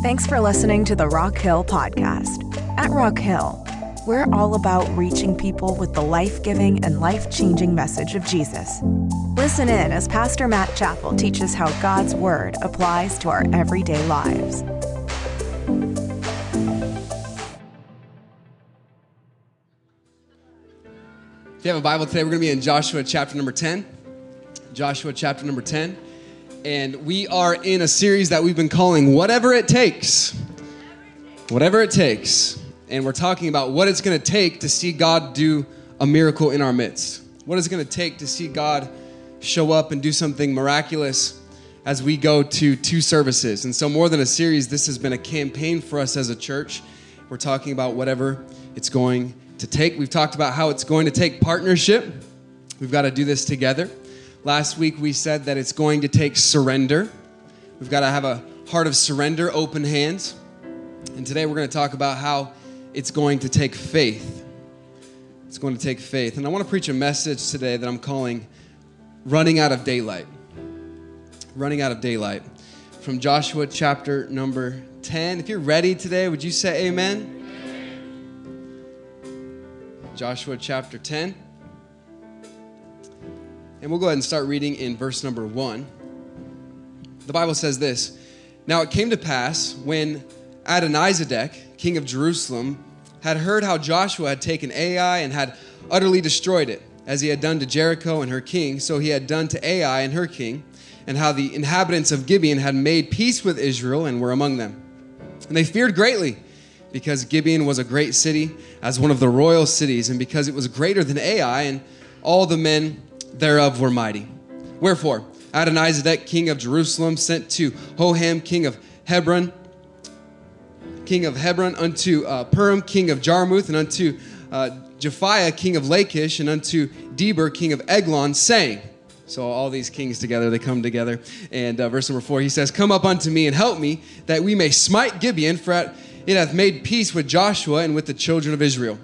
Thanks for listening to the Rock Hill Podcast. At Rock Hill, we're all about reaching people with the life giving and life changing message of Jesus. Listen in as Pastor Matt Chappell teaches how God's Word applies to our everyday lives. If you have a Bible today, we're going to be in Joshua chapter number 10. Joshua chapter number 10. And we are in a series that we've been calling Whatever It Takes. Whatever It Takes. And we're talking about what it's going to take to see God do a miracle in our midst. What it's going to take to see God show up and do something miraculous as we go to two services. And so, more than a series, this has been a campaign for us as a church. We're talking about whatever it's going to take. We've talked about how it's going to take partnership. We've got to do this together. Last week we said that it's going to take surrender. We've got to have a heart of surrender, open hands. And today we're going to talk about how it's going to take faith. It's going to take faith. And I want to preach a message today that I'm calling Running Out of Daylight. Running Out of Daylight. From Joshua chapter number 10. If you're ready today, would you say amen? Joshua chapter 10. And we'll go ahead and start reading in verse number 1. The Bible says this Now it came to pass when Adonizedek, king of Jerusalem, had heard how Joshua had taken Ai and had utterly destroyed it, as he had done to Jericho and her king, so he had done to Ai and her king, and how the inhabitants of Gibeon had made peace with Israel and were among them. And they feared greatly because Gibeon was a great city, as one of the royal cities, and because it was greater than Ai, and all the men thereof were mighty. Wherefore, Adonizedek, king of Jerusalem, sent to Hoham, king of Hebron, king of Hebron, unto uh, Piram, king of Jarmuth, and unto uh, Japhiah, king of Lachish, and unto Debir, king of Eglon, saying, so all these kings together, they come together. And uh, verse number four, he says, Come up unto me and help me, that we may smite Gibeon, for it hath made peace with Joshua and with the children of Israel.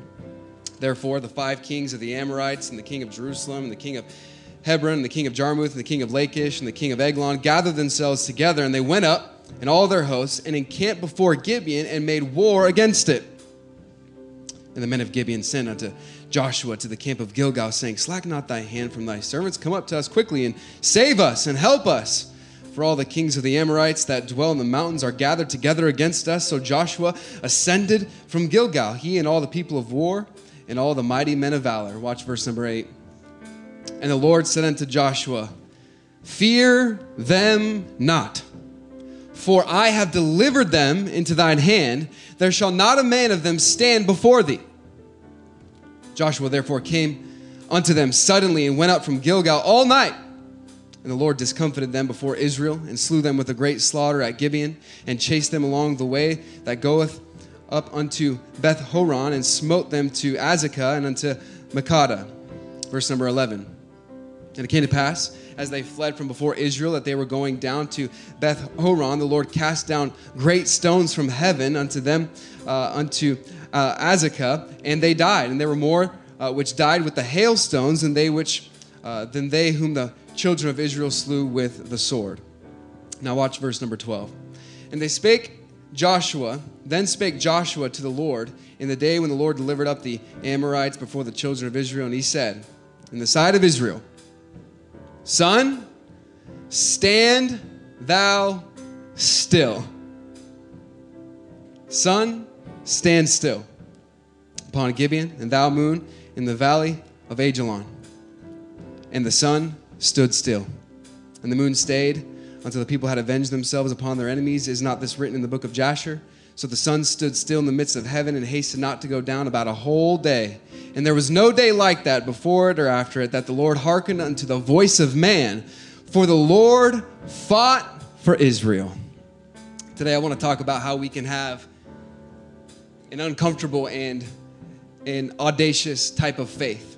Therefore, the five kings of the Amorites, and the king of Jerusalem, and the king of Hebron, and the king of Jarmuth, and the king of Lachish, and the king of Eglon gathered themselves together, and they went up, and all their hosts, and encamped before Gibeon, and made war against it. And the men of Gibeon sent unto Joshua to the camp of Gilgal, saying, Slack not thy hand from thy servants, come up to us quickly, and save us, and help us. For all the kings of the Amorites that dwell in the mountains are gathered together against us. So Joshua ascended from Gilgal, he and all the people of war, and all the mighty men of valor. Watch verse number eight. And the Lord said unto Joshua, Fear them not, for I have delivered them into thine hand. There shall not a man of them stand before thee. Joshua therefore came unto them suddenly and went up from Gilgal all night. And the Lord discomfited them before Israel and slew them with a great slaughter at Gibeon and chased them along the way that goeth up unto Beth Horon and smote them to Azekah and unto Makkedah. Verse number 11. And it came to pass, as they fled from before Israel, that they were going down to Beth Horon, the Lord cast down great stones from heaven unto them, uh, unto uh, Azekah, and they died. And there were more uh, which died with the hailstones than they which uh, than they whom the children of Israel slew with the sword. Now watch verse number 12. And they spake Joshua, then spake Joshua to the Lord in the day when the Lord delivered up the Amorites before the children of Israel, and he said, In the sight of Israel, Sun, stand thou still. Sun, stand still upon Gibeon, and thou moon in the valley of Ajalon. And the sun stood still, and the moon stayed until the people had avenged themselves upon their enemies. Is not this written in the book of Jasher? So the sun stood still in the midst of heaven and hastened not to go down about a whole day. And there was no day like that before it or after it that the Lord hearkened unto the voice of man, for the Lord fought for Israel. Today I want to talk about how we can have an uncomfortable and an audacious type of faith.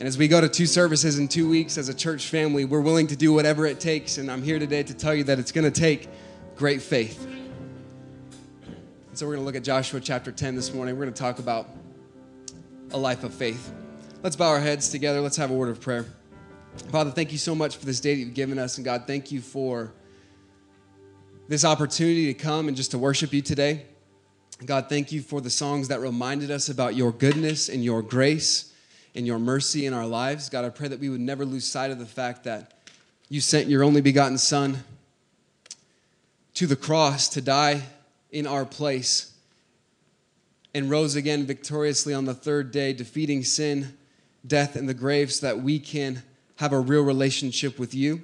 And as we go to two services in two weeks as a church family, we're willing to do whatever it takes. And I'm here today to tell you that it's going to take great faith. And so we're going to look at Joshua chapter 10 this morning. We're going to talk about a life of faith. Let's bow our heads together. Let's have a word of prayer. Father, thank you so much for this day that you've given us. And God, thank you for this opportunity to come and just to worship you today. God, thank you for the songs that reminded us about your goodness and your grace and your mercy in our lives. God, I pray that we would never lose sight of the fact that you sent your only begotten Son to the cross to die in our place and rose again victoriously on the third day, defeating sin, death, and the grave so that we can have a real relationship with you,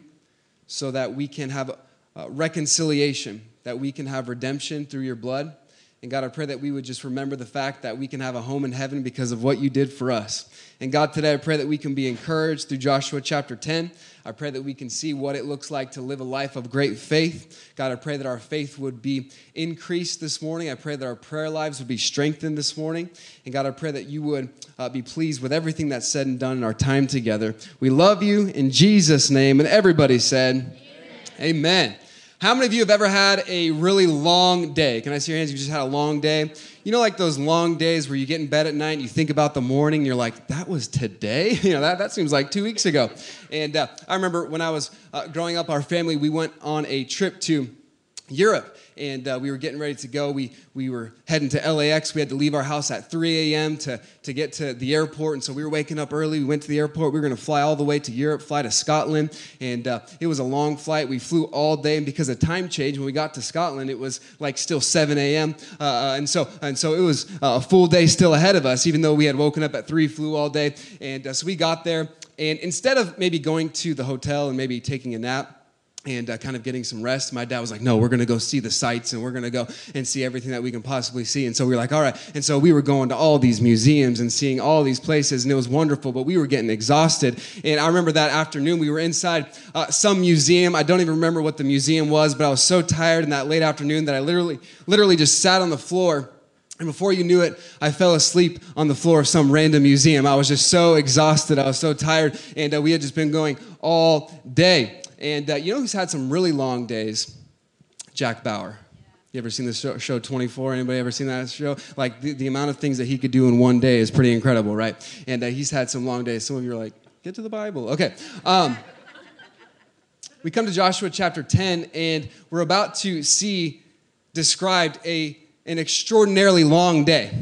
so that we can have uh, reconciliation, that we can have redemption through your blood. And God, I pray that we would just remember the fact that we can have a home in heaven because of what you did for us. And God, today I pray that we can be encouraged through Joshua chapter 10. I pray that we can see what it looks like to live a life of great faith. God, I pray that our faith would be increased this morning. I pray that our prayer lives would be strengthened this morning. And God, I pray that you would uh, be pleased with everything that's said and done in our time together. We love you in Jesus' name. And everybody said, Amen. Amen. How many of you have ever had a really long day? Can I see your hands? You just had a long day. You know, like those long days where you get in bed at night and you think about the morning, and you're like, that was today? You know, that, that seems like two weeks ago. And uh, I remember when I was uh, growing up, our family, we went on a trip to Europe and uh, we were getting ready to go. We, we were heading to LAX. We had to leave our house at 3 a.m. To, to get to the airport. And so we were waking up early. We went to the airport. We were going to fly all the way to Europe, fly to Scotland. And uh, it was a long flight. We flew all day. And because of time change, when we got to Scotland, it was like still 7 a.m. Uh, and, so, and so it was uh, a full day still ahead of us, even though we had woken up at 3, flew all day. And uh, so we got there. And instead of maybe going to the hotel and maybe taking a nap, and uh, kind of getting some rest. My dad was like, No, we're going to go see the sights and we're going to go and see everything that we can possibly see. And so we were like, All right. And so we were going to all these museums and seeing all these places, and it was wonderful, but we were getting exhausted. And I remember that afternoon, we were inside uh, some museum. I don't even remember what the museum was, but I was so tired in that late afternoon that I literally, literally just sat on the floor. And before you knew it, I fell asleep on the floor of some random museum. I was just so exhausted. I was so tired. And uh, we had just been going all day. And uh, you know who's had some really long days? Jack Bauer. You ever seen the show, show, 24? Anybody ever seen that show? Like the, the, amount of things that he could do in one day is pretty incredible, right? And uh, he's had some long days. Some of you are like, get to the Bible. Okay. Um, we come to Joshua chapter 10, and we're about to see described a, an extraordinarily long day.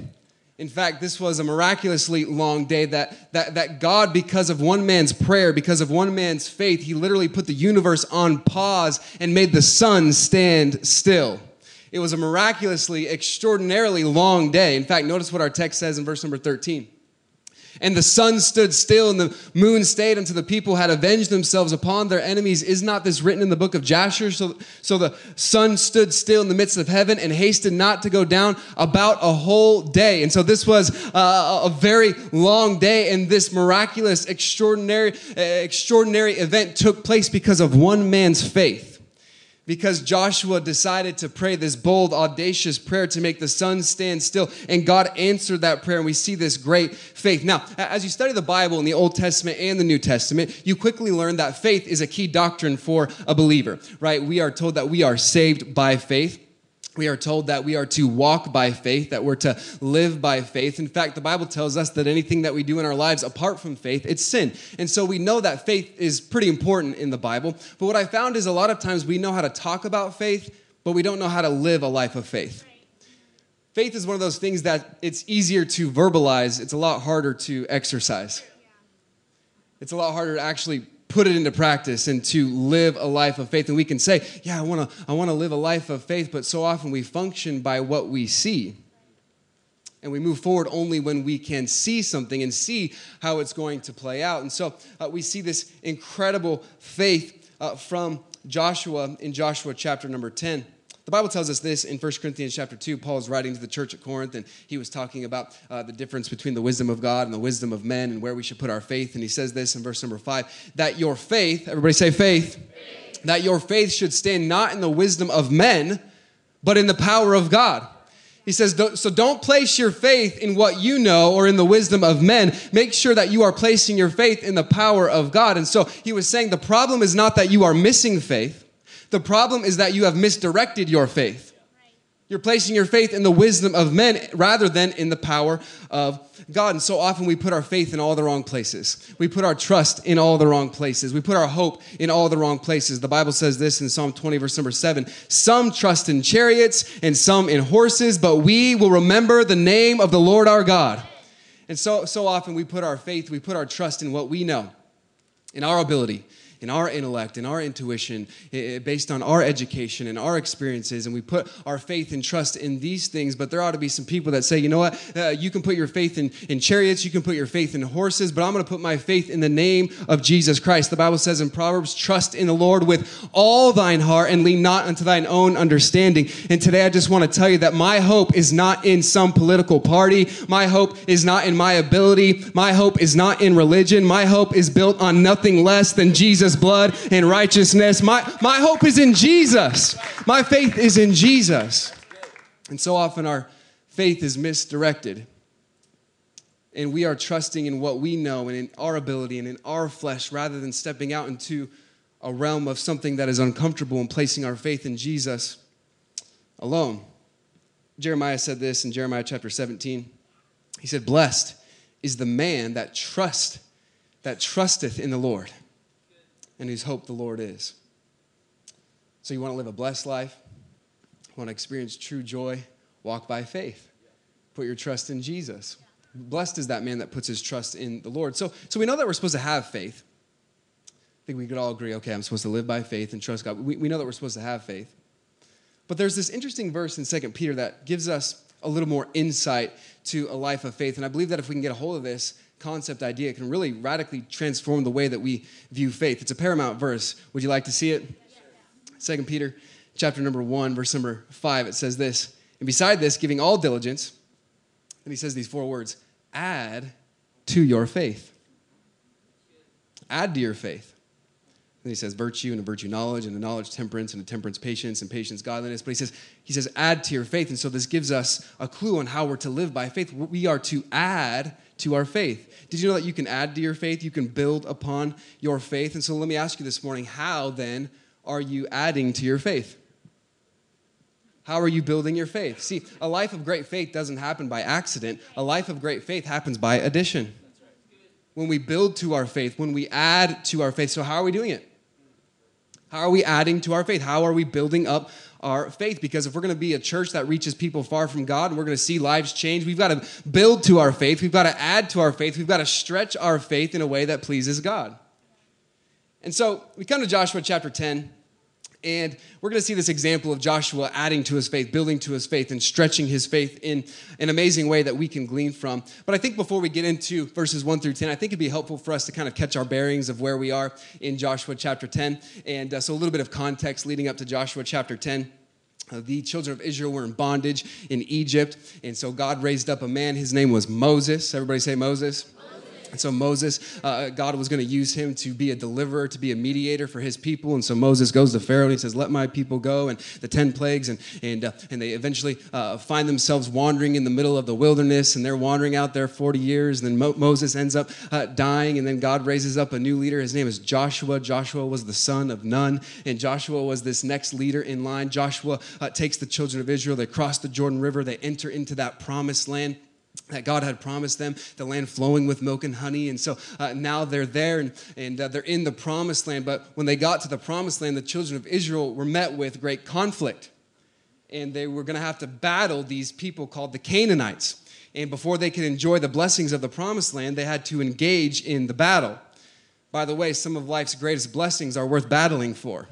In fact, this was a miraculously long day that, that, that God, because of one man's prayer, because of one man's faith, he literally put the universe on pause and made the sun stand still. It was a miraculously, extraordinarily long day. In fact, notice what our text says in verse number 13. And the sun stood still, and the moon stayed until the people had avenged themselves upon their enemies. Is not this written in the book of Jasher? So, so the sun stood still in the midst of heaven and hasted not to go down about a whole day. And so this was uh, a very long day, and this miraculous, extraordinary, uh, extraordinary event took place because of one man's faith because Joshua decided to pray this bold, audacious prayer to make the sun stand still. And God answered that prayer, and we see this great faith. Now, as you study the Bible in the Old Testament and the New Testament, you quickly learn that faith is a key doctrine for a believer, right? We are told that we are saved by faith we are told that we are to walk by faith, that we're to live by faith. In fact, the Bible tells us that anything that we do in our lives apart from faith, it's sin. And so we know that faith is pretty important in the Bible. But what I found is a lot of times we know how to talk about faith, but we don't know how to live a life of faith. Faith is one of those things that it's easier to verbalize, it's a lot harder to exercise. It's a lot harder to actually put it into practice and to live a life of faith. And we can say, yeah, I want to I want to live a life of faith, but so often we function by what we see. And we move forward only when we can see something and see how it's going to play out. And so uh, we see this incredible faith uh, from Joshua in Joshua chapter number 10. The Bible tells us this in 1 Corinthians chapter 2. Paul is writing to the church at Corinth, and he was talking about uh, the difference between the wisdom of God and the wisdom of men and where we should put our faith. And he says this in verse number 5 that your faith, everybody say faith, faith. that your faith should stand not in the wisdom of men, but in the power of God. He says, so don't place your faith in what you know or in the wisdom of men. Make sure that you are placing your faith in the power of God. And so he was saying the problem is not that you are missing faith. The problem is that you have misdirected your faith. You're placing your faith in the wisdom of men rather than in the power of God. And so often we put our faith in all the wrong places. We put our trust in all the wrong places. We put our hope in all the wrong places. The Bible says this in Psalm 20, verse number 7 Some trust in chariots and some in horses, but we will remember the name of the Lord our God. And so, so often we put our faith, we put our trust in what we know, in our ability in our intellect, in our intuition, based on our education and our experiences, and we put our faith and trust in these things. But there ought to be some people that say, you know what, uh, you can put your faith in, in chariots, you can put your faith in horses, but I'm going to put my faith in the name of Jesus Christ. The Bible says in Proverbs, trust in the Lord with all thine heart and lean not unto thine own understanding. And today I just want to tell you that my hope is not in some political party, my hope is not in my ability, my hope is not in religion, my hope is built on nothing less than Jesus Jesus' blood and righteousness. My, my hope is in Jesus. My faith is in Jesus. And so often our faith is misdirected. And we are trusting in what we know and in our ability and in our flesh rather than stepping out into a realm of something that is uncomfortable and placing our faith in Jesus alone. Jeremiah said this in Jeremiah chapter 17. He said, Blessed is the man that trust, that trusteth in the Lord and whose hope the Lord is. So, you want to live a blessed life? Want to experience true joy? Walk by faith. Put your trust in Jesus. Blessed is that man that puts his trust in the Lord. So, so we know that we're supposed to have faith. I think we could all agree okay, I'm supposed to live by faith and trust God. We, we know that we're supposed to have faith. But there's this interesting verse in 2 Peter that gives us a little more insight to a life of faith. And I believe that if we can get a hold of this, concept idea can really radically transform the way that we view faith. It's a paramount verse. Would you like to see it? Second Peter chapter number 1 verse number 5 it says this. And beside this giving all diligence, and he says these four words, add to your faith. Add to your faith. And he says virtue and a virtue knowledge and a knowledge temperance and a temperance patience and patience godliness. But he says he says add to your faith. And so this gives us a clue on how we're to live by faith. We are to add to our faith. Did you know that you can add to your faith? You can build upon your faith. And so let me ask you this morning how then are you adding to your faith? How are you building your faith? See, a life of great faith doesn't happen by accident, a life of great faith happens by addition. When we build to our faith, when we add to our faith. So, how are we doing it? How are we adding to our faith? How are we building up our faith because if we're going to be a church that reaches people far from God and we're going to see lives change, we've got to build to our faith. We've got to add to our faith. We've got to stretch our faith in a way that pleases God. And so we come to Joshua chapter 10. And we're going to see this example of Joshua adding to his faith, building to his faith, and stretching his faith in an amazing way that we can glean from. But I think before we get into verses 1 through 10, I think it'd be helpful for us to kind of catch our bearings of where we are in Joshua chapter 10. And uh, so a little bit of context leading up to Joshua chapter 10. Uh, the children of Israel were in bondage in Egypt, and so God raised up a man. His name was Moses. Everybody say Moses. And so Moses, uh, God was going to use him to be a deliverer, to be a mediator for his people. And so Moses goes to Pharaoh and he says, "Let my people go." And the ten plagues, and and uh, and they eventually uh, find themselves wandering in the middle of the wilderness, and they're wandering out there forty years. And then Mo- Moses ends up uh, dying, and then God raises up a new leader. His name is Joshua. Joshua was the son of Nun, and Joshua was this next leader in line. Joshua uh, takes the children of Israel. They cross the Jordan River. They enter into that promised land that God had promised them, the land flowing with milk and honey. And so uh, now they're there and, and uh, they're in the promised land. But when they got to the promised land, the children of Israel were met with great conflict. And they were going to have to battle these people called the Canaanites. And before they could enjoy the blessings of the promised land, they had to engage in the battle. By the way, some of life's greatest blessings are worth battling for.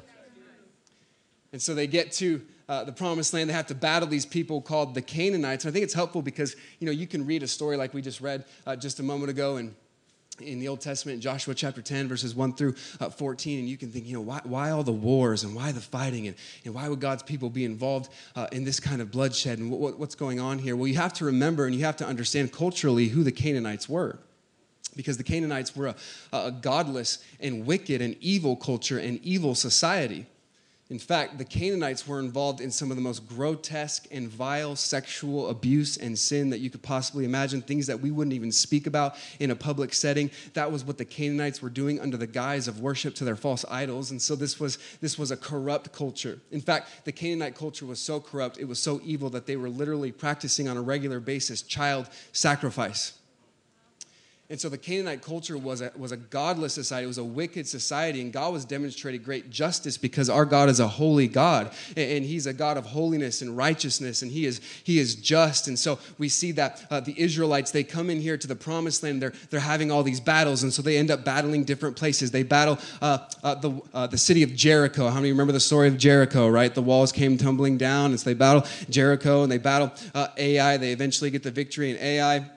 And so they get to uh, the promised land, they have to battle these people called the Canaanites. And I think it's helpful because, you know, you can read a story like we just read uh, just a moment ago and in the Old Testament, Joshua chapter 10, verses 1 through uh, 14, and you can think, you know, why, why all the wars and why the fighting and, and why would God's people be involved uh, in this kind of bloodshed and what, what's going on here? Well, you have to remember and you have to understand culturally who the Canaanites were. Because the Canaanites were a, a godless and wicked and evil culture and evil society. In fact, the Canaanites were involved in some of the most grotesque and vile sexual abuse and sin that you could possibly imagine, things that we wouldn't even speak about in a public setting. That was what the Canaanites were doing under the guise of worship to their false idols. And so this was, this was a corrupt culture. In fact, the Canaanite culture was so corrupt, it was so evil that they were literally practicing on a regular basis child sacrifice. And so the Canaanite culture was a, was a godless society, it was a wicked society, and God was demonstrating great justice because our God is a holy God, and, and He's a God of holiness and righteousness, and He is, he is just. And so we see that uh, the Israelites, they come in here to the promised land, they're, they're having all these battles, and so they end up battling different places. They battle uh, uh, the, uh, the city of Jericho. How many remember the story of Jericho, right? The walls came tumbling down, and so they battle Jericho, and they battle uh, Ai. They eventually get the victory in Ai.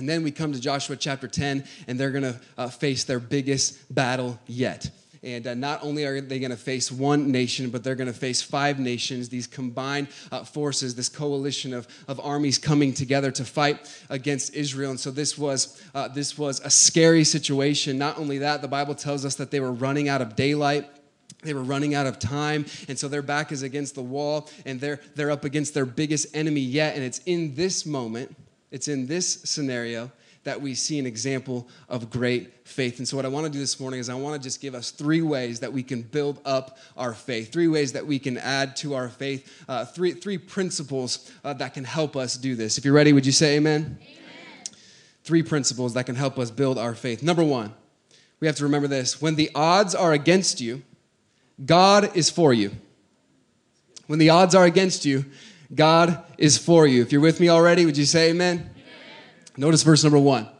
And then we come to Joshua chapter 10, and they're going to uh, face their biggest battle yet. And uh, not only are they going to face one nation, but they're going to face five nations, these combined uh, forces, this coalition of, of armies coming together to fight against Israel. And so this was, uh, this was a scary situation. Not only that, the Bible tells us that they were running out of daylight. They were running out of time, and so their back is against the wall, and they're, they're up against their biggest enemy yet. And it's in this moment it's in this scenario that we see an example of great faith. And so, what I want to do this morning is I want to just give us three ways that we can build up our faith, three ways that we can add to our faith, uh, three, three principles uh, that can help us do this. If you're ready, would you say amen? amen? Three principles that can help us build our faith. Number one, we have to remember this when the odds are against you, God is for you. When the odds are against you, God is for you. If you're with me already, would you say amen? amen? Notice verse number one. It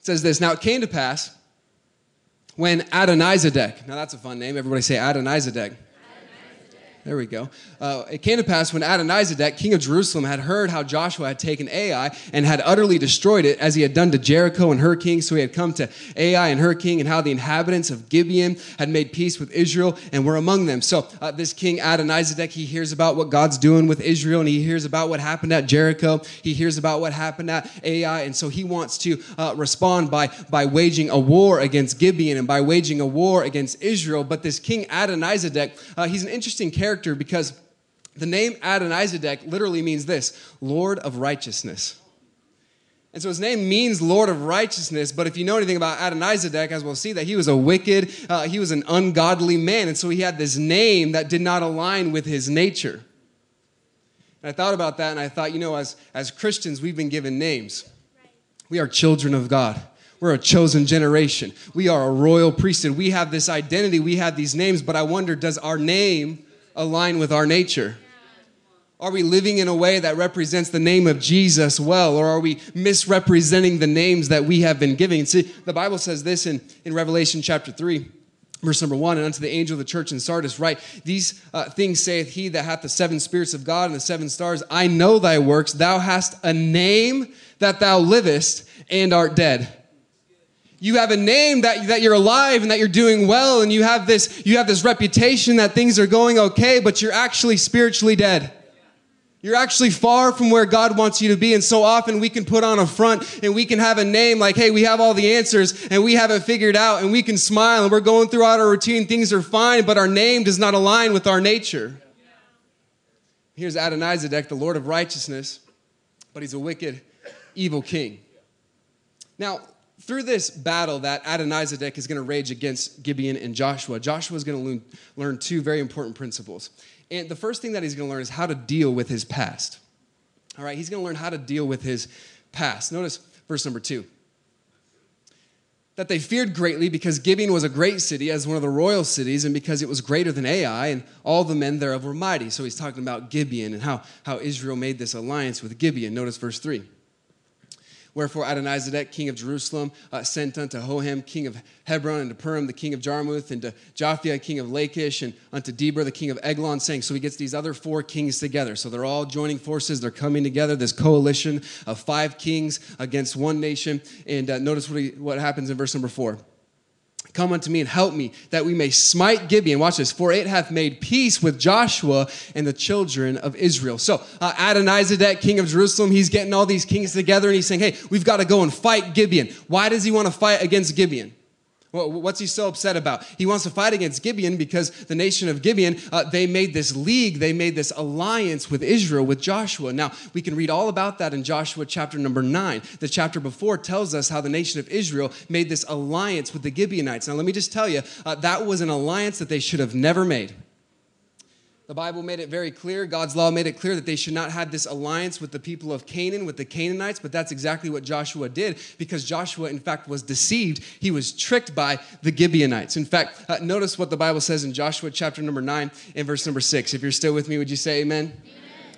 says this Now it came to pass when Adonizedek, now that's a fun name, everybody say Adonizedek. There we go. Uh, it came to pass when Adonizedek, king of Jerusalem, had heard how Joshua had taken Ai and had utterly destroyed it, as he had done to Jericho and her king. So he had come to Ai and her king, and how the inhabitants of Gibeon had made peace with Israel and were among them. So uh, this king Adonizedek, he hears about what God's doing with Israel, and he hears about what happened at Jericho. He hears about what happened at Ai, and so he wants to uh, respond by by waging a war against Gibeon and by waging a war against Israel. But this king Adonizedek, uh, he's an interesting character character because the name Adonizedek literally means this Lord of Righteousness. And so his name means Lord of Righteousness, but if you know anything about Adonizedek, as we'll see, that he was a wicked, uh, he was an ungodly man. And so he had this name that did not align with his nature. And I thought about that and I thought, you know, as, as Christians, we've been given names. We are children of God. We're a chosen generation. We are a royal priesthood. We have this identity. We have these names, but I wonder does our name align with our nature? Are we living in a way that represents the name of Jesus well, or are we misrepresenting the names that we have been giving? See, the Bible says this in, in Revelation chapter 3, verse number 1 And unto the angel of the church in Sardis, write, These uh, things saith he that hath the seven spirits of God and the seven stars, I know thy works. Thou hast a name that thou livest and art dead you have a name that, that you're alive and that you're doing well and you have this you have this reputation that things are going okay but you're actually spiritually dead. You're actually far from where god wants you to be and so often we can put on a front and we can have a name like hey we have all the answers and we have it figured out and we can smile and we're going throughout our routine things are fine but our name does not align with our nature. Here's adonizedek the lord of righteousness but he's a wicked evil king. Now through this battle that Adonizedek is going to rage against Gibeon and Joshua, Joshua is going to learn, learn two very important principles. And the first thing that he's going to learn is how to deal with his past. All right, he's going to learn how to deal with his past. Notice verse number two. That they feared greatly because Gibeon was a great city as one of the royal cities, and because it was greater than Ai, and all the men thereof were mighty. So he's talking about Gibeon and how, how Israel made this alliance with Gibeon. Notice verse 3. Wherefore Adonizedek, king of Jerusalem, uh, sent unto Hoham, king of Hebron, and to Piram, the king of Jarmuth, and to Japhia, king of Lachish, and unto Debir, the king of Eglon, saying, So he gets these other four kings together. So they're all joining forces. They're coming together, this coalition of five kings against one nation. And uh, notice what, he, what happens in verse number four. Come unto me and help me, that we may smite Gibeon. Watch this. For it hath made peace with Joshua and the children of Israel. So uh, Adonizedek, king of Jerusalem, he's getting all these kings together and he's saying, hey, we've got to go and fight Gibeon. Why does he want to fight against Gibeon? What's he so upset about? He wants to fight against Gibeon because the nation of Gibeon, uh, they made this league, they made this alliance with Israel, with Joshua. Now, we can read all about that in Joshua chapter number nine. The chapter before tells us how the nation of Israel made this alliance with the Gibeonites. Now, let me just tell you, uh, that was an alliance that they should have never made. The Bible made it very clear, God's law made it clear that they should not have this alliance with the people of Canaan, with the Canaanites, but that's exactly what Joshua did because Joshua, in fact, was deceived. He was tricked by the Gibeonites. In fact, uh, notice what the Bible says in Joshua chapter number 9 and verse number 6. If you're still with me, would you say amen? amen.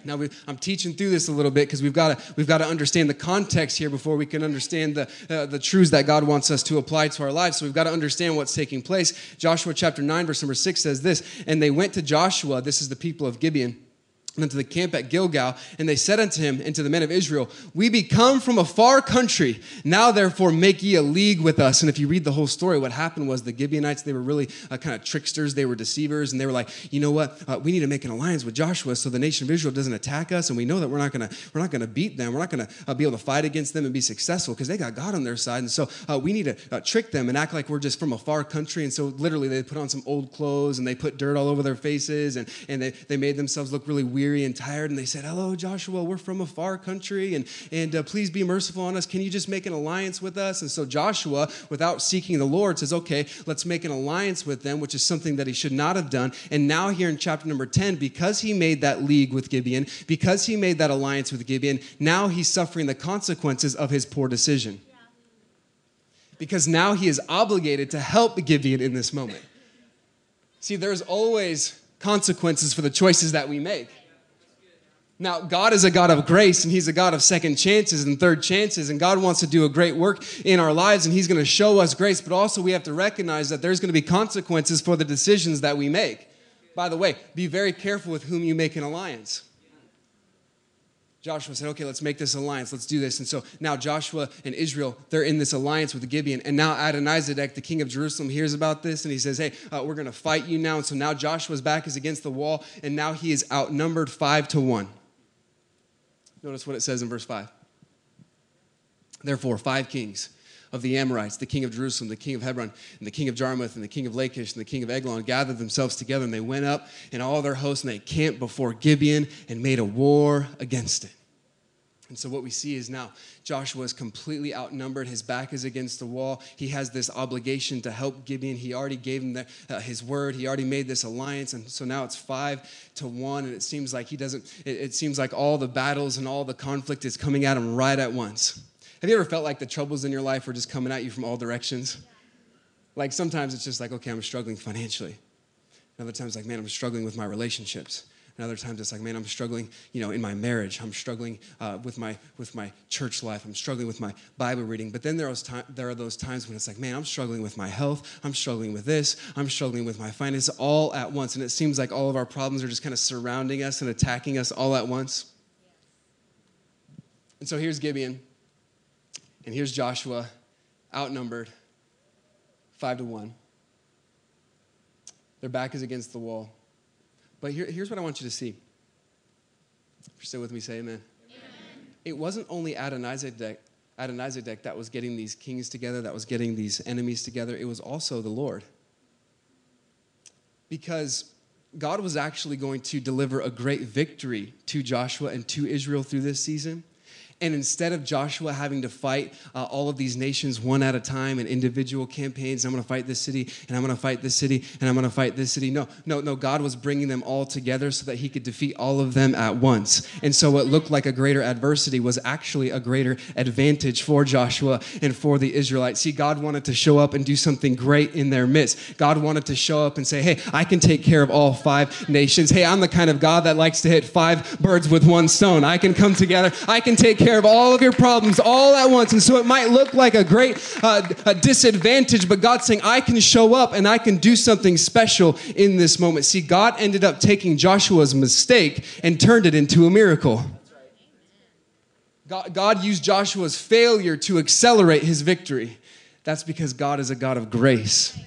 Now we, I'm teaching through this a little bit because we've got to we've got to understand the context here before we can understand the uh, the truths that God wants us to apply to our lives. So we've got to understand what's taking place. Joshua chapter nine verse number six says this, and they went to Joshua. This is the people of Gibeon unto the camp at Gilgal, and they said unto him and to the men of Israel, We be come from a far country. Now therefore make ye a league with us. And if you read the whole story, what happened was the Gibeonites, they were really uh, kind of tricksters, they were deceivers, and they were like, you know what? Uh, we need to make an alliance with Joshua so the nation of Israel doesn't attack us, and we know that we're not gonna we're not gonna beat them, we're not gonna uh, be able to fight against them and be successful because they got God on their side. And so uh, we need to uh, trick them and act like we're just from a far country. And so literally they put on some old clothes and they put dirt all over their faces and, and they, they made themselves look really weary and tired. And they said, Hello, Joshua, we're from a far country, and, and uh, please be merciful on us. Can you just make an alliance with us? And so Joshua, without seeking the Lord, says, Okay, let's make an alliance with them, which is something that he should not have done. And now, here in chapter number 10, because he made that league with Gibeon, because he made that alliance with Gibeon, now he's suffering the consequences of his poor decision. Because now he is obligated to help Gibeon in this moment. See, there's always consequences for the choices that we make. Now, God is a God of grace and He's a God of second chances and third chances, and God wants to do a great work in our lives and He's going to show us grace, but also we have to recognize that there's going to be consequences for the decisions that we make. By the way, be very careful with whom you make an alliance. Joshua said, okay, let's make this alliance. Let's do this. And so now Joshua and Israel, they're in this alliance with Gibeon. And now Adonizedek, the king of Jerusalem, hears about this and he says, hey, uh, we're going to fight you now. And so now Joshua's back is against the wall and now he is outnumbered five to one. Notice what it says in verse 5. Therefore, five kings of the Amorites, the king of Jerusalem, the king of Hebron, and the king of Jarmuth, and the king of Lachish, and the king of Eglon gathered themselves together, and they went up and all their hosts, and they camped before Gibeon and made a war against it. And so, what we see is now Joshua is completely outnumbered. His back is against the wall. He has this obligation to help Gibeon. He already gave him the, uh, his word. He already made this alliance. And so now it's five to one. And it seems like he doesn't, it, it seems like all the battles and all the conflict is coming at him right at once. Have you ever felt like the troubles in your life were just coming at you from all directions? Like sometimes it's just like, okay, I'm struggling financially. And other times, like, man, I'm struggling with my relationships. And other times it's like, man, I'm struggling, you know, in my marriage. I'm struggling uh, with my with my church life. I'm struggling with my Bible reading. But then there, was time, there are those times when it's like, man, I'm struggling with my health. I'm struggling with this. I'm struggling with my finances all at once. And it seems like all of our problems are just kind of surrounding us and attacking us all at once. And so here's Gibeon, and here's Joshua, outnumbered, five to one. Their back is against the wall. But here, here's what I want you to see. If you're still with me, say amen. amen. It wasn't only Adonizedek, Adonizedek that was getting these kings together, that was getting these enemies together, it was also the Lord. Because God was actually going to deliver a great victory to Joshua and to Israel through this season. And instead of Joshua having to fight uh, all of these nations one at a time in individual campaigns, I'm going to fight this city, and I'm going to fight this city, and I'm going to fight this city. No, no, no. God was bringing them all together so that he could defeat all of them at once. And so what looked like a greater adversity was actually a greater advantage for Joshua and for the Israelites. See, God wanted to show up and do something great in their midst. God wanted to show up and say, hey, I can take care of all five nations. Hey, I'm the kind of God that likes to hit five birds with one stone. I can come together, I can take care care of all of your problems all at once. And so it might look like a great uh, a disadvantage, but God's saying, I can show up and I can do something special in this moment. See, God ended up taking Joshua's mistake and turned it into a miracle. God, God used Joshua's failure to accelerate his victory. That's because God is a God of grace.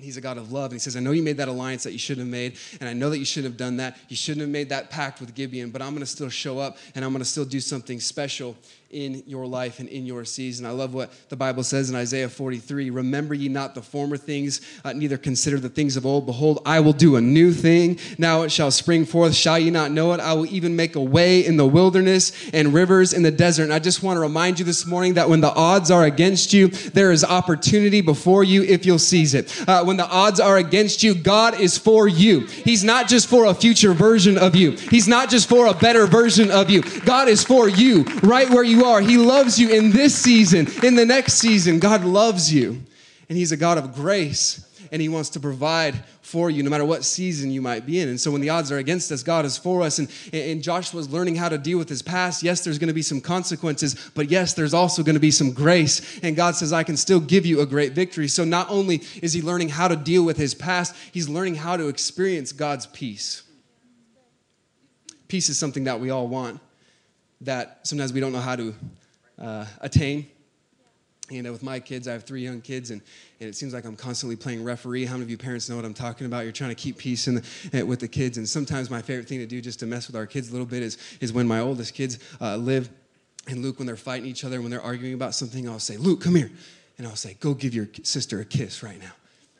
He's a God of love. And he says, I know you made that alliance that you shouldn't have made, and I know that you shouldn't have done that. You shouldn't have made that pact with Gibeon, but I'm going to still show up and I'm going to still do something special in your life and in your season. I love what the Bible says in Isaiah 43 Remember ye not the former things, uh, neither consider the things of old. Behold, I will do a new thing. Now it shall spring forth. Shall ye not know it? I will even make a way in the wilderness and rivers in the desert. And I just want to remind you this morning that when the odds are against you, there is opportunity before you if you'll seize it. Uh, when the odds are against you, God is for you. He's not just for a future version of you, He's not just for a better version of you. God is for you right where you are. He loves you in this season, in the next season. God loves you. And He's a God of grace, and He wants to provide for you no matter what season you might be in. And so when the odds are against us, God is for us. And, and Joshua's learning how to deal with his past. Yes, there's going to be some consequences, but yes, there's also going to be some grace. And God says, I can still give you a great victory. So not only is he learning how to deal with his past, he's learning how to experience God's peace. Peace is something that we all want that sometimes we don't know how to uh, attain. And uh, with my kids, I have three young kids, and, and it seems like I'm constantly playing referee. How many of you parents know what I'm talking about? You're trying to keep peace in the, uh, with the kids. And sometimes my favorite thing to do just to mess with our kids a little bit is, is when my oldest kids uh, Liv and Luke, when they're fighting each other, when they're arguing about something, I'll say, Luke, come here. And I'll say, go give your sister a kiss right now.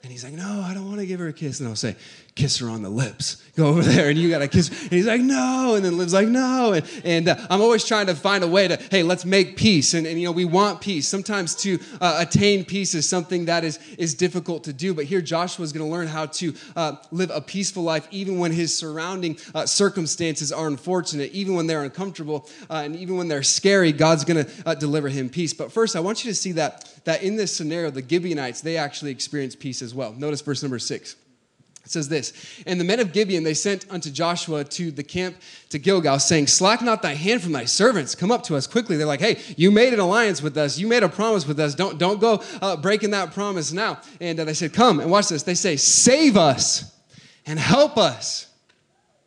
And he's like, no, I don't want to give her a kiss. And I'll say, kiss her on the lips. Go over there and you got to kiss. And he's like, no. And then Liv's like, no. And, and uh, I'm always trying to find a way to, hey, let's make peace. And, and you know, we want peace. Sometimes to uh, attain peace is something that is, is difficult to do. But here Joshua is going to learn how to uh, live a peaceful life even when his surrounding uh, circumstances are unfortunate, even when they're uncomfortable, uh, and even when they're scary, God's going to uh, deliver him peace. But first, I want you to see that, that in this scenario, the Gibeonites, they actually experience peace as well. Notice verse number six. It says this And the men of Gibeon they sent unto Joshua to the camp to Gilgal, saying, Slack not thy hand from thy servants. Come up to us quickly. They're like, Hey, you made an alliance with us. You made a promise with us. Don't, don't go uh, breaking that promise now. And uh, they said, Come and watch this. They say, Save us and help us.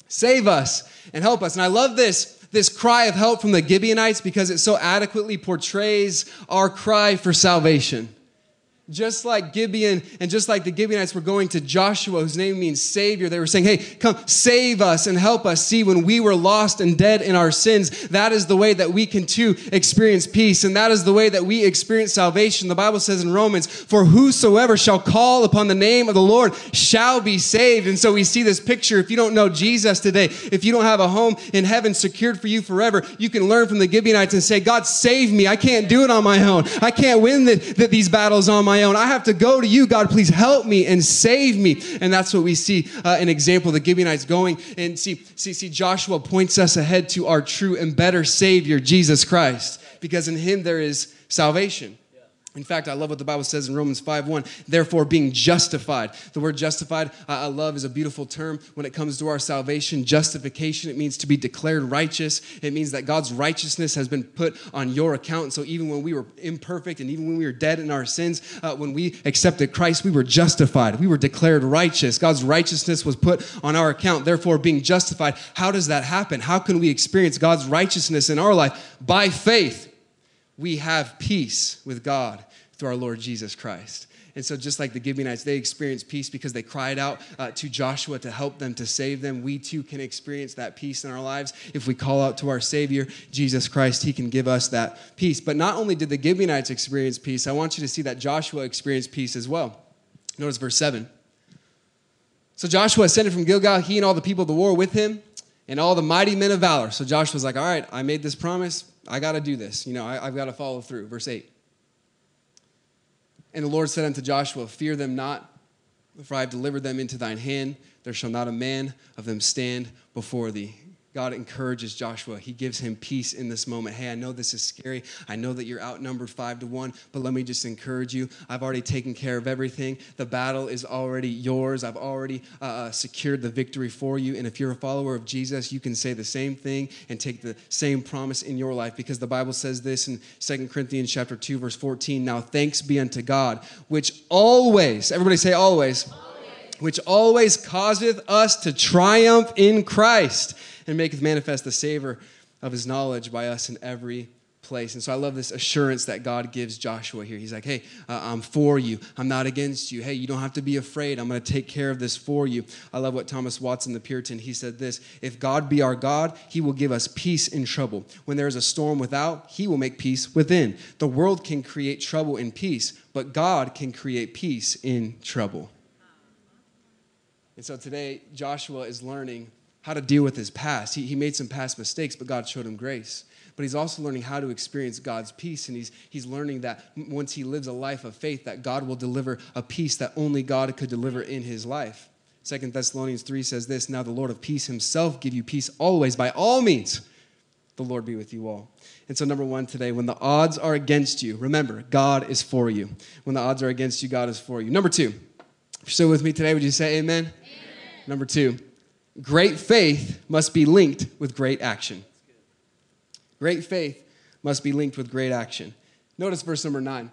Save us and help us. And I love this this cry of help from the Gibeonites because it so adequately portrays our cry for salvation. Just like Gibeon and just like the Gibeonites were going to Joshua, whose name means Savior, they were saying, Hey, come save us and help us. See, when we were lost and dead in our sins, that is the way that we can too experience peace. And that is the way that we experience salvation. The Bible says in Romans, For whosoever shall call upon the name of the Lord shall be saved. And so we see this picture. If you don't know Jesus today, if you don't have a home in heaven secured for you forever, you can learn from the Gibeonites and say, God, save me. I can't do it on my own. I can't win the, the, these battles on my my own. I have to go to you, God. Please help me and save me. And that's what we see uh, an example the Gibeonites going and see, see, see, Joshua points us ahead to our true and better Savior, Jesus Christ, because in Him there is salvation. In fact, I love what the Bible says in Romans 5:1. Therefore, being justified. The word justified, I love, is a beautiful term when it comes to our salvation. Justification, it means to be declared righteous. It means that God's righteousness has been put on your account. So even when we were imperfect and even when we were dead in our sins, uh, when we accepted Christ, we were justified. We were declared righteous. God's righteousness was put on our account. Therefore, being justified. How does that happen? How can we experience God's righteousness in our life? By faith we have peace with God through our Lord Jesus Christ. And so, just like the Gibeonites, they experienced peace because they cried out uh, to Joshua to help them, to save them. We too can experience that peace in our lives. If we call out to our Savior, Jesus Christ, He can give us that peace. But not only did the Gibeonites experience peace, I want you to see that Joshua experienced peace as well. Notice verse 7. So Joshua ascended from Gilgal, he and all the people of the war with him, and all the mighty men of valor. So Joshua was like, All right, I made this promise. I got to do this. You know, I, I've got to follow through. Verse 8. And the Lord said unto Joshua, Fear them not, for I have delivered them into thine hand. There shall not a man of them stand before thee. God encourages Joshua. He gives him peace in this moment. Hey, I know this is scary. I know that you're outnumbered five to one, but let me just encourage you. I've already taken care of everything. The battle is already yours. I've already uh, uh, secured the victory for you. And if you're a follower of Jesus, you can say the same thing and take the same promise in your life because the Bible says this in Second Corinthians chapter 2, verse 14. Now thanks be unto God, which always, everybody say always. always. Which always causeth us to triumph in Christ and maketh manifest the savor of his knowledge by us in every place. And so I love this assurance that God gives Joshua here. He's like, hey, uh, I'm for you. I'm not against you. Hey, you don't have to be afraid. I'm going to take care of this for you. I love what Thomas Watson, the Puritan, he said this If God be our God, he will give us peace in trouble. When there is a storm without, he will make peace within. The world can create trouble in peace, but God can create peace in trouble. And so today, Joshua is learning how to deal with his past. He, he made some past mistakes, but God showed him grace but he's also learning how to experience God's peace. And he's, he's learning that once he lives a life of faith, that God will deliver a peace that only God could deliver in his life. Second Thessalonians 3 says this Now the Lord of peace himself give you peace always, by all means. The Lord be with you all. And so, number one today, when the odds are against you, remember, God is for you. When the odds are against you, God is for you. Number two, if you're still with me today, would you say amen? Number two, great faith must be linked with great action. Great faith must be linked with great action. Notice verse number nine.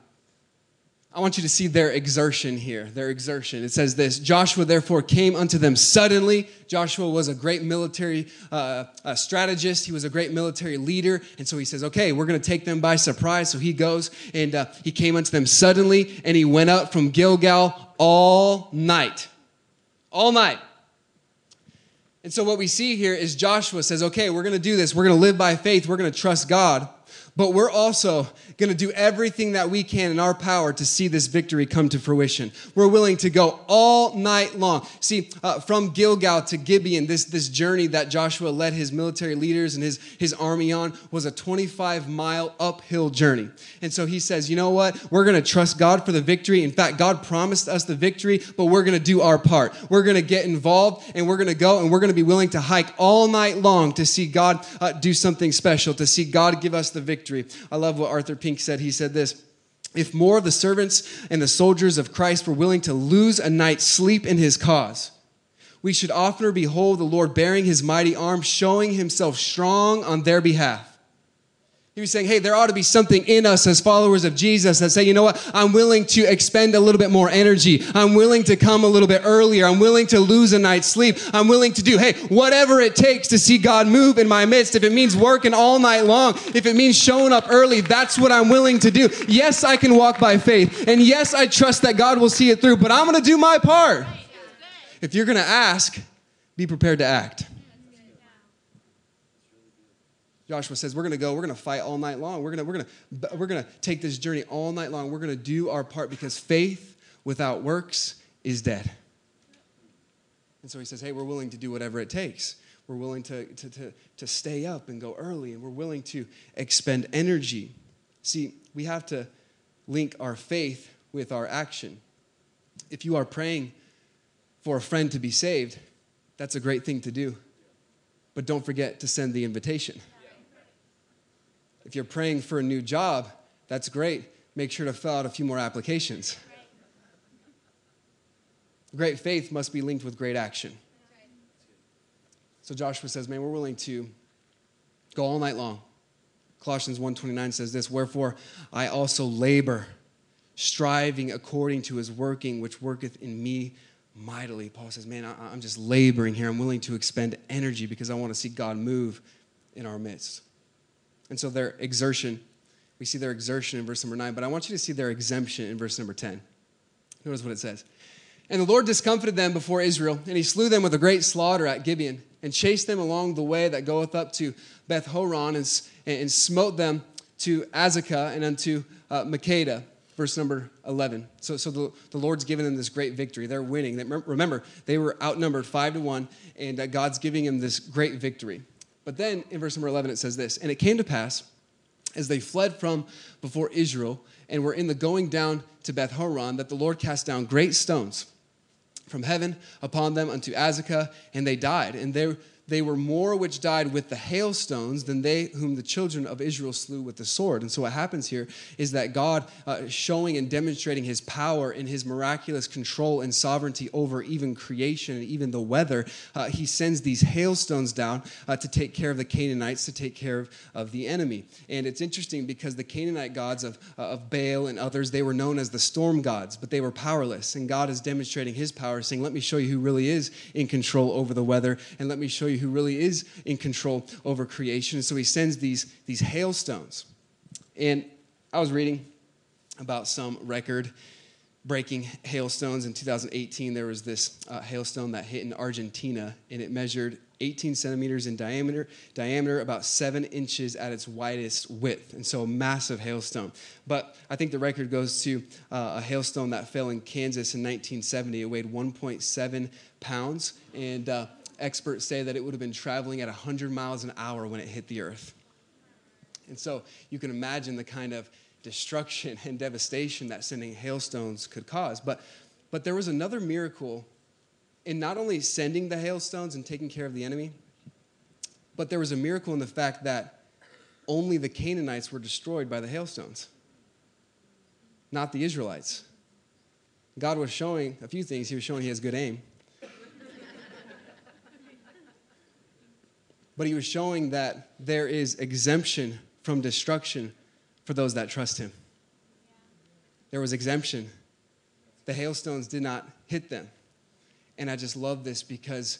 I want you to see their exertion here, their exertion. It says this Joshua therefore came unto them suddenly. Joshua was a great military uh, uh, strategist, he was a great military leader. And so he says, Okay, we're going to take them by surprise. So he goes and uh, he came unto them suddenly and he went up from Gilgal all night. All night. And so what we see here is Joshua says, okay, we're going to do this. We're going to live by faith. We're going to trust God. But we're also going to do everything that we can in our power to see this victory come to fruition. We're willing to go all night long. See, uh, from Gilgal to Gibeon, this, this journey that Joshua led his military leaders and his, his army on was a 25 mile uphill journey. And so he says, you know what? We're going to trust God for the victory. In fact, God promised us the victory, but we're going to do our part. We're going to get involved and we're going to go and we're going to be willing to hike all night long to see God uh, do something special, to see God give us the victory. I love what Arthur Pink said. He said this If more of the servants and the soldiers of Christ were willing to lose a night's sleep in his cause, we should oftener behold the Lord bearing his mighty arm, showing himself strong on their behalf. He was saying, hey, there ought to be something in us as followers of Jesus that say, you know what? I'm willing to expend a little bit more energy. I'm willing to come a little bit earlier. I'm willing to lose a night's sleep. I'm willing to do, hey, whatever it takes to see God move in my midst. If it means working all night long, if it means showing up early, that's what I'm willing to do. Yes, I can walk by faith. And yes, I trust that God will see it through, but I'm going to do my part. If you're going to ask, be prepared to act. Joshua says, We're going to go, we're going to fight all night long. We're going to, we're to, we're to take this journey all night long. We're going to do our part because faith without works is dead. And so he says, Hey, we're willing to do whatever it takes. We're willing to, to, to, to stay up and go early, and we're willing to expend energy. See, we have to link our faith with our action. If you are praying for a friend to be saved, that's a great thing to do. But don't forget to send the invitation. If you're praying for a new job, that's great. Make sure to fill out a few more applications. Great faith must be linked with great action. So Joshua says, Man, we're willing to go all night long. Colossians 1:29 says this, Wherefore I also labor, striving according to his working, which worketh in me mightily. Paul says, Man, I'm just laboring here. I'm willing to expend energy because I want to see God move in our midst. And so their exertion, we see their exertion in verse number nine, but I want you to see their exemption in verse number 10. Notice what it says. And the Lord discomfited them before Israel, and he slew them with a great slaughter at Gibeon, and chased them along the way that goeth up to Beth Horon, and, and smote them to Azekah and unto uh, Makkedah. Verse number 11. So, so the, the Lord's given them this great victory. They're winning. Remember, they were outnumbered five to one, and uh, God's giving them this great victory. But then in verse number 11, it says this And it came to pass, as they fled from before Israel and were in the going down to Beth Horon, that the Lord cast down great stones from heaven upon them unto Azekah, and they died. And there they were more which died with the hailstones than they whom the children of Israel slew with the sword. And so, what happens here is that God, uh, showing and demonstrating his power and his miraculous control and sovereignty over even creation and even the weather, uh, he sends these hailstones down uh, to take care of the Canaanites, to take care of, of the enemy. And it's interesting because the Canaanite gods of, uh, of Baal and others, they were known as the storm gods, but they were powerless. And God is demonstrating his power, saying, Let me show you who really is in control over the weather, and let me show you who really is in control over creation. And so he sends these, these hailstones. And I was reading about some record breaking hailstones. In 2018, there was this uh, hailstone that hit in Argentina, and it measured 18 centimeters in diameter, diameter, about seven inches at its widest width, and so a massive hailstone. But I think the record goes to uh, a hailstone that fell in Kansas in 1970. It weighed 1.7 pounds, and uh, experts say that it would have been traveling at 100 miles an hour when it hit the earth. And so you can imagine the kind of destruction and devastation that sending hailstones could cause. But, but there was another miracle in not only sending the hailstones and taking care of the enemy, but there was a miracle in the fact that only the Canaanites were destroyed by the hailstones, not the Israelites. God was showing a few things. He was showing he has good aim. But he was showing that there is exemption from destruction for those that trust him. There was exemption. The hailstones did not hit them. And I just love this because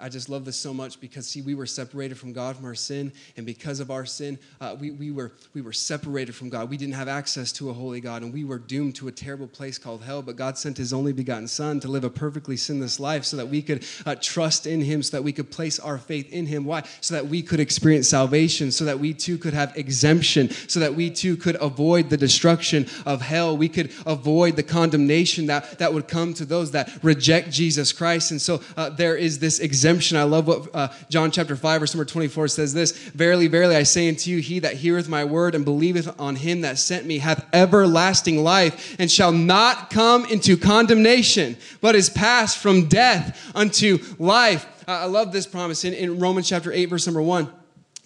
I, just love this so much because, see, we were separated from God from our sin, and because of our sin, uh, we, we, were, we were separated from God. We didn't have access to a holy God, and we were doomed to a terrible place called hell. But God sent His only begotten Son to live a perfectly sinless life so that we could uh, trust in Him, so that we could place our faith in Him. Why? So that we could experience salvation, so that we too could have exemption, so that we too could avoid the destruction of hell. We could avoid the condemnation that, that would come to those that reject Jesus Christ. And so uh, there is this exemption. I love what uh, John chapter 5, verse number 24 says this Verily, verily, I say unto you, he that heareth my word and believeth on him that sent me hath everlasting life and shall not come into condemnation, but is passed from death unto life. Uh, I love this promise in, in Romans chapter 8, verse number 1.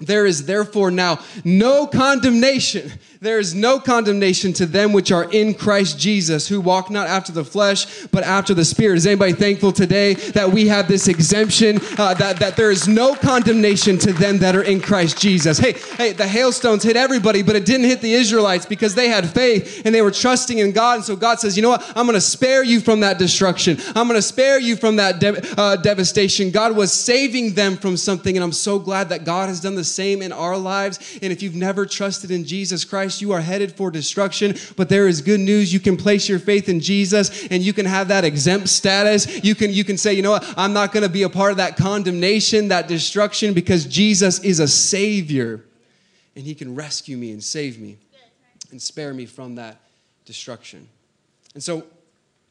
There is therefore now no condemnation. There is no condemnation to them which are in Christ Jesus, who walk not after the flesh, but after the Spirit. Is anybody thankful today that we have this exemption, uh, that, that there is no condemnation to them that are in Christ Jesus? Hey, hey, the hailstones hit everybody, but it didn't hit the Israelites because they had faith and they were trusting in God. And so God says, you know what? I'm going to spare you from that destruction. I'm going to spare you from that de- uh, devastation. God was saving them from something, and I'm so glad that God has done the same in our lives. And if you've never trusted in Jesus Christ, you are headed for destruction. But there is good news. You can place your faith in Jesus and you can have that exempt status. You can, you can say, you know what? I'm not going to be a part of that condemnation, that destruction, because Jesus is a Savior and He can rescue me and save me and spare me from that destruction. And so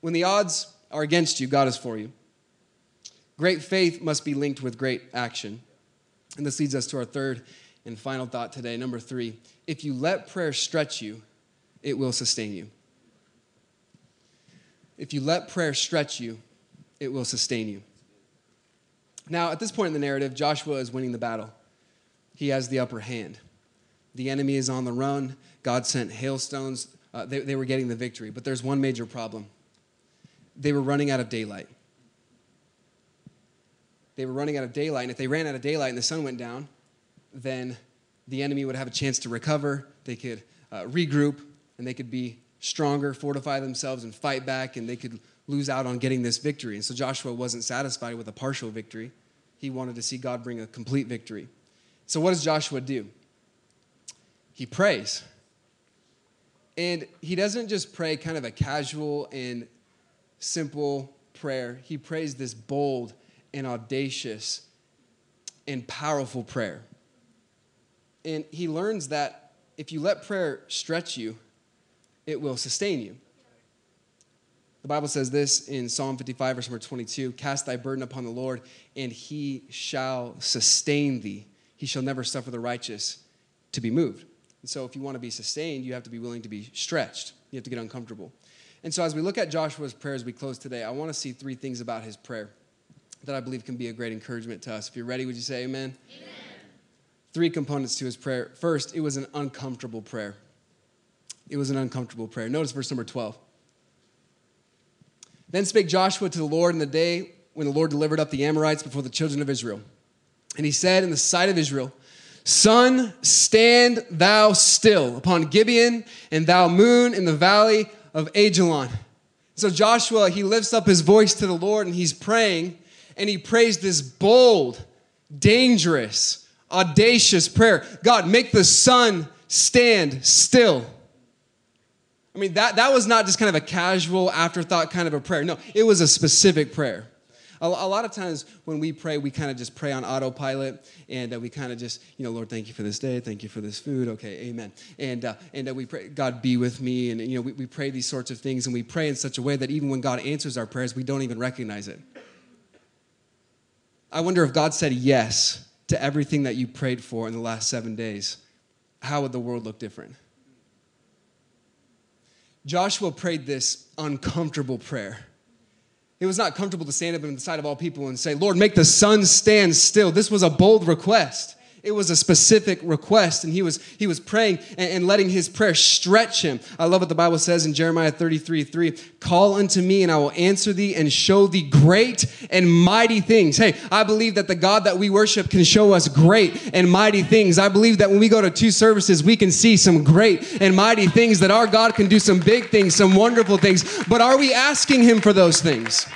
when the odds are against you, God is for you. Great faith must be linked with great action. And this leads us to our third and final thought today. Number three if you let prayer stretch you, it will sustain you. If you let prayer stretch you, it will sustain you. Now, at this point in the narrative, Joshua is winning the battle. He has the upper hand. The enemy is on the run. God sent hailstones. Uh, they, they were getting the victory. But there's one major problem they were running out of daylight they were running out of daylight. And if they ran out of daylight and the sun went down, then the enemy would have a chance to recover. They could uh, regroup and they could be stronger, fortify themselves, and fight back, and they could lose out on getting this victory. And so Joshua wasn't satisfied with a partial victory. He wanted to see God bring a complete victory. So, what does Joshua do? He prays. And he doesn't just pray kind of a casual and simple prayer, he prays this bold and audacious and powerful prayer. And he learns that if you let prayer stretch you, it will sustain you. The Bible says this in Psalm 55, verse number 22 Cast thy burden upon the Lord, and he shall sustain thee. He shall never suffer the righteous to be moved. And so, if you want to be sustained, you have to be willing to be stretched. You have to get uncomfortable. And so, as we look at Joshua's prayer as we close today, I want to see three things about his prayer that I believe can be a great encouragement to us. If you're ready, would you say amen? amen? Three components to his prayer. First, it was an uncomfortable prayer. It was an uncomfortable prayer. Notice verse number 12. Then spake Joshua to the Lord in the day when the Lord delivered up the Amorites before the children of Israel. And he said in the sight of Israel, Sun, stand thou still upon Gibeon, and thou moon in the valley of Ajalon. So Joshua, he lifts up his voice to the Lord and he's praying and he prays this bold, dangerous, audacious prayer God, make the sun stand still. I mean, that, that was not just kind of a casual afterthought kind of a prayer. No, it was a specific prayer. A, a lot of times when we pray, we kind of just pray on autopilot and uh, we kind of just, you know, Lord, thank you for this day. Thank you for this food. Okay, amen. And, uh, and uh, we pray, God be with me. And, you know, we, we pray these sorts of things and we pray in such a way that even when God answers our prayers, we don't even recognize it. I wonder if God said yes to everything that you prayed for in the last seven days, how would the world look different? Joshua prayed this uncomfortable prayer. It was not comfortable to stand up in the sight of all people and say, Lord, make the sun stand still. This was a bold request. It was a specific request, and he was, he was praying and, and, letting his prayer stretch him. I love what the Bible says in Jeremiah 33 3 Call unto me, and I will answer thee and show thee great and mighty things. Hey, I believe that the God that we worship can show us great and mighty things. I believe that when we go to two services, we can see some great and mighty things, that our God can do some big things, some wonderful things. But are we asking him for those things?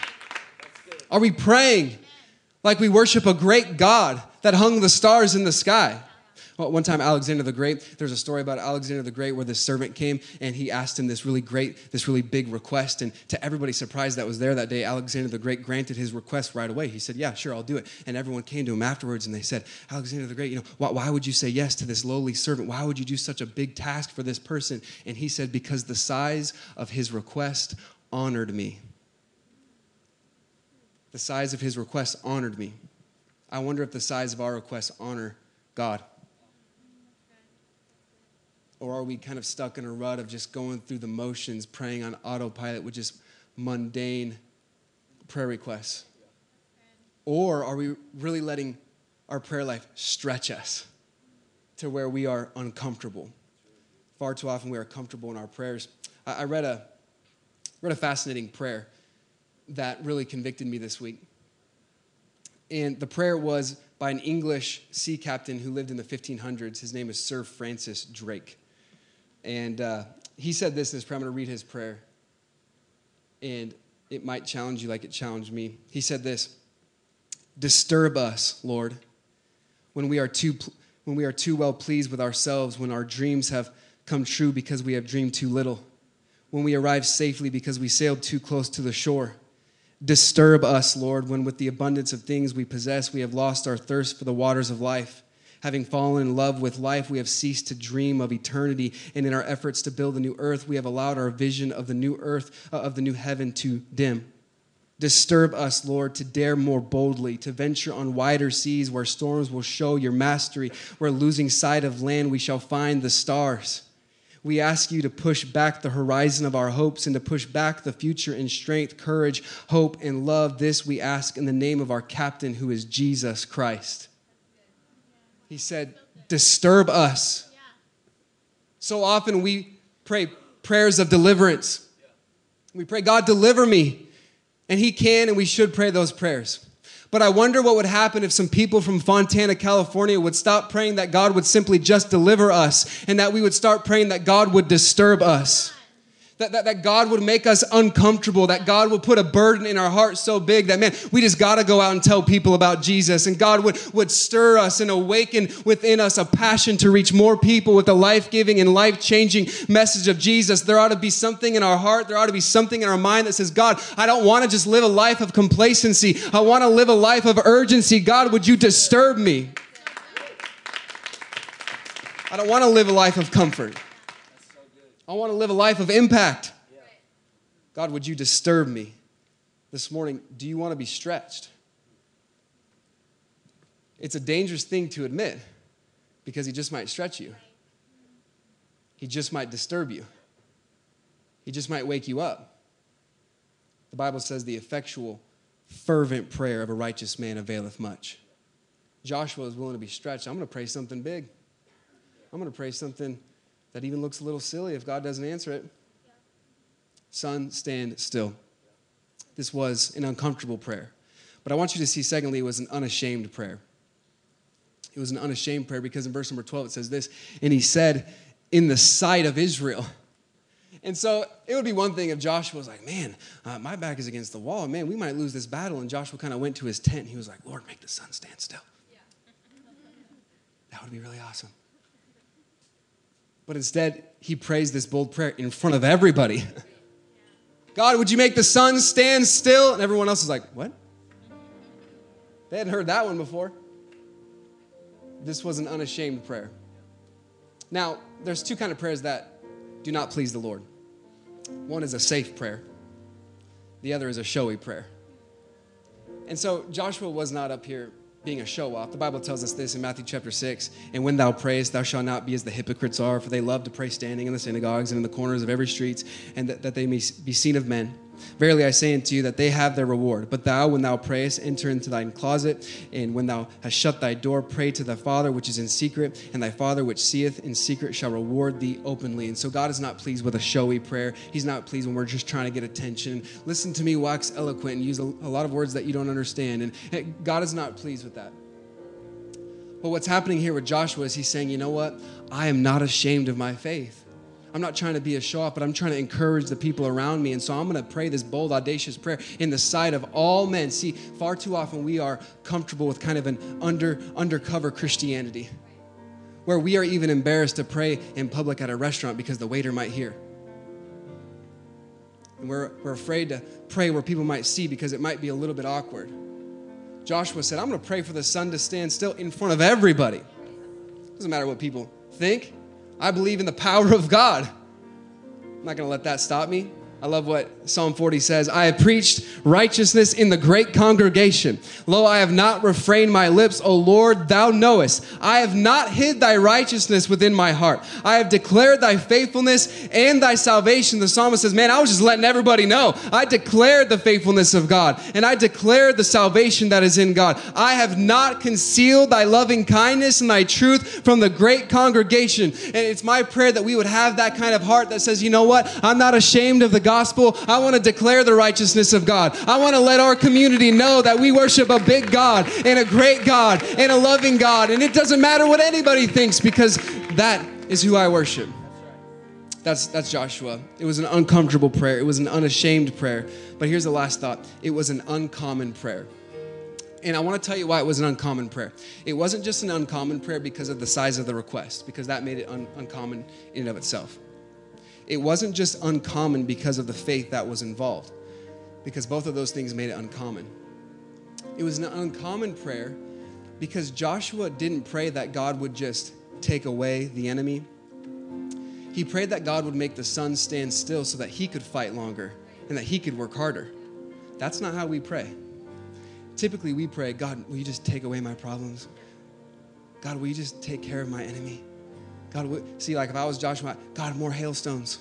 Are we praying like we worship a great God? that hung the stars in the sky. Well, one time, Alexander the Great, there's a story about Alexander the Great where this servant came and he asked him this really great, this really big request. And to everybody's surprise that was there that day, Alexander the Great granted his request right away. He said, Yeah, sure, I'll do it. And everyone came to him afterwards and they said, Alexander the Great, you know, why, why would you say yes to this lowly servant? Why would you do such a big task for this person? And he said, Because the size of his request honored me. The size of his request honored me. I wonder if the size of our requests honor God. Or are we kind of stuck in a rut of just going through the motions, praying on autopilot with just mundane prayer requests? Or are we really letting our prayer life stretch us to where we are uncomfortable? Far too often we are comfortable in our prayers. I read a, read a fascinating prayer that really convicted me this week. And the prayer was by an English sea captain who lived in the 1500s. His name is Sir Francis Drake. And uh, he said this in his prayer. I'm going to read his prayer. And it might challenge you like it challenged me. He said this Disturb us, Lord, when we are too, when we are too well pleased with ourselves, when our dreams have come true because we have dreamed too little, when we arrive safely because we sailed too close to the shore Disturb us, Lord, when with the abundance of things we possess, we have lost our thirst for the waters of life. Having fallen in love with life, we have ceased to dream of eternity, and in our efforts to build a new earth, we have allowed our vision of the new earth, uh, of the new heaven, to dim. Disturb us, Lord, to dare more boldly, to venture on wider seas where storms will show your mastery, where losing sight of land we shall find the stars. We ask you to push back the horizon of our hopes and to push back the future in strength, courage, hope, and love. This we ask in the name of our captain, who is Jesus Christ. He said, Disturb us. So often we pray prayers of deliverance. We pray, God, deliver me. And He can, and we should pray those prayers. But I wonder what would happen if some people from Fontana, California would stop praying that God would simply just deliver us and that we would start praying that God would disturb us that, that, that God would make us uncomfortable, that God would put a burden in our hearts so big that, man, we just got to go out and tell people about Jesus. And God would, would stir us and awaken within us a passion to reach more people with the life giving and life changing message of Jesus. There ought to be something in our heart, there ought to be something in our mind that says, God, I don't want to just live a life of complacency, I want to live a life of urgency. God, would you disturb me? I don't want to live a life of comfort. I want to live a life of impact. God, would you disturb me this morning? Do you want to be stretched? It's a dangerous thing to admit because He just might stretch you, He just might disturb you, He just might wake you up. The Bible says the effectual, fervent prayer of a righteous man availeth much. Joshua is willing to be stretched. I'm going to pray something big. I'm going to pray something that even looks a little silly if God doesn't answer it. Yeah. Sun, stand still. This was an uncomfortable prayer. But I want you to see, secondly, it was an unashamed prayer. It was an unashamed prayer because in verse number 12 it says this, and he said, in the sight of Israel. And so it would be one thing if Joshua was like, man, uh, my back is against the wall. Man, we might lose this battle. And Joshua kind of went to his tent and he was like, Lord, make the sun stand still. Yeah. that would be really awesome. But instead, he prays this bold prayer in front of everybody. God, would you make the sun stand still? And everyone else is like, What? They hadn't heard that one before. This was an unashamed prayer. Now, there's two kind of prayers that do not please the Lord. One is a safe prayer. The other is a showy prayer. And so Joshua was not up here being a show off. The Bible tells us this in Matthew chapter 6 And when thou prayest, thou shalt not be as the hypocrites are, for they love to pray standing in the synagogues and in the corners of every street, and that, that they may be seen of men. Verily I say unto you that they have their reward. But thou, when thou prayest, enter into thine closet, and when thou hast shut thy door, pray to thy Father which is in secret, and thy Father which seeth in secret shall reward thee openly. And so God is not pleased with a showy prayer. He's not pleased when we're just trying to get attention. Listen to me wax eloquent and use a, a lot of words that you don't understand. And God is not pleased with that. But what's happening here with Joshua is he's saying, you know what? I am not ashamed of my faith. I'm not trying to be a show off, but I'm trying to encourage the people around me. And so I'm going to pray this bold, audacious prayer in the sight of all men. See, far too often we are comfortable with kind of an under undercover Christianity, where we are even embarrassed to pray in public at a restaurant because the waiter might hear. And we're, we're afraid to pray where people might see because it might be a little bit awkward. Joshua said, I'm going to pray for the sun to stand still in front of everybody. Doesn't matter what people think. I believe in the power of God. I'm not going to let that stop me. I love what Psalm 40 says. I have preached righteousness in the great congregation. Lo, I have not refrained my lips. O Lord, thou knowest. I have not hid thy righteousness within my heart. I have declared thy faithfulness and thy salvation. The psalmist says, Man, I was just letting everybody know. I declared the faithfulness of God and I declared the salvation that is in God. I have not concealed thy loving kindness and thy truth from the great congregation. And it's my prayer that we would have that kind of heart that says, You know what? I'm not ashamed of the gospel, I want to declare the righteousness of God. I want to let our community know that we worship a big God and a great God and a loving God. And it doesn't matter what anybody thinks because that is who I worship. That's, that's Joshua. It was an uncomfortable prayer. It was an unashamed prayer. But here's the last thought it was an uncommon prayer. And I want to tell you why it was an uncommon prayer. It wasn't just an uncommon prayer because of the size of the request, because that made it un- uncommon in and of itself it wasn't just uncommon because of the faith that was involved, because both of those things made it uncommon. It was an uncommon prayer because Joshua didn't pray that God would just take away the enemy. He prayed that God would make the sun stand still so that he could fight longer and that he could work harder. That's not how we pray. Typically, we pray, God, will you just take away my problems? God, will you just take care of my enemy? God, see, like if I was Joshua, God, more hailstones.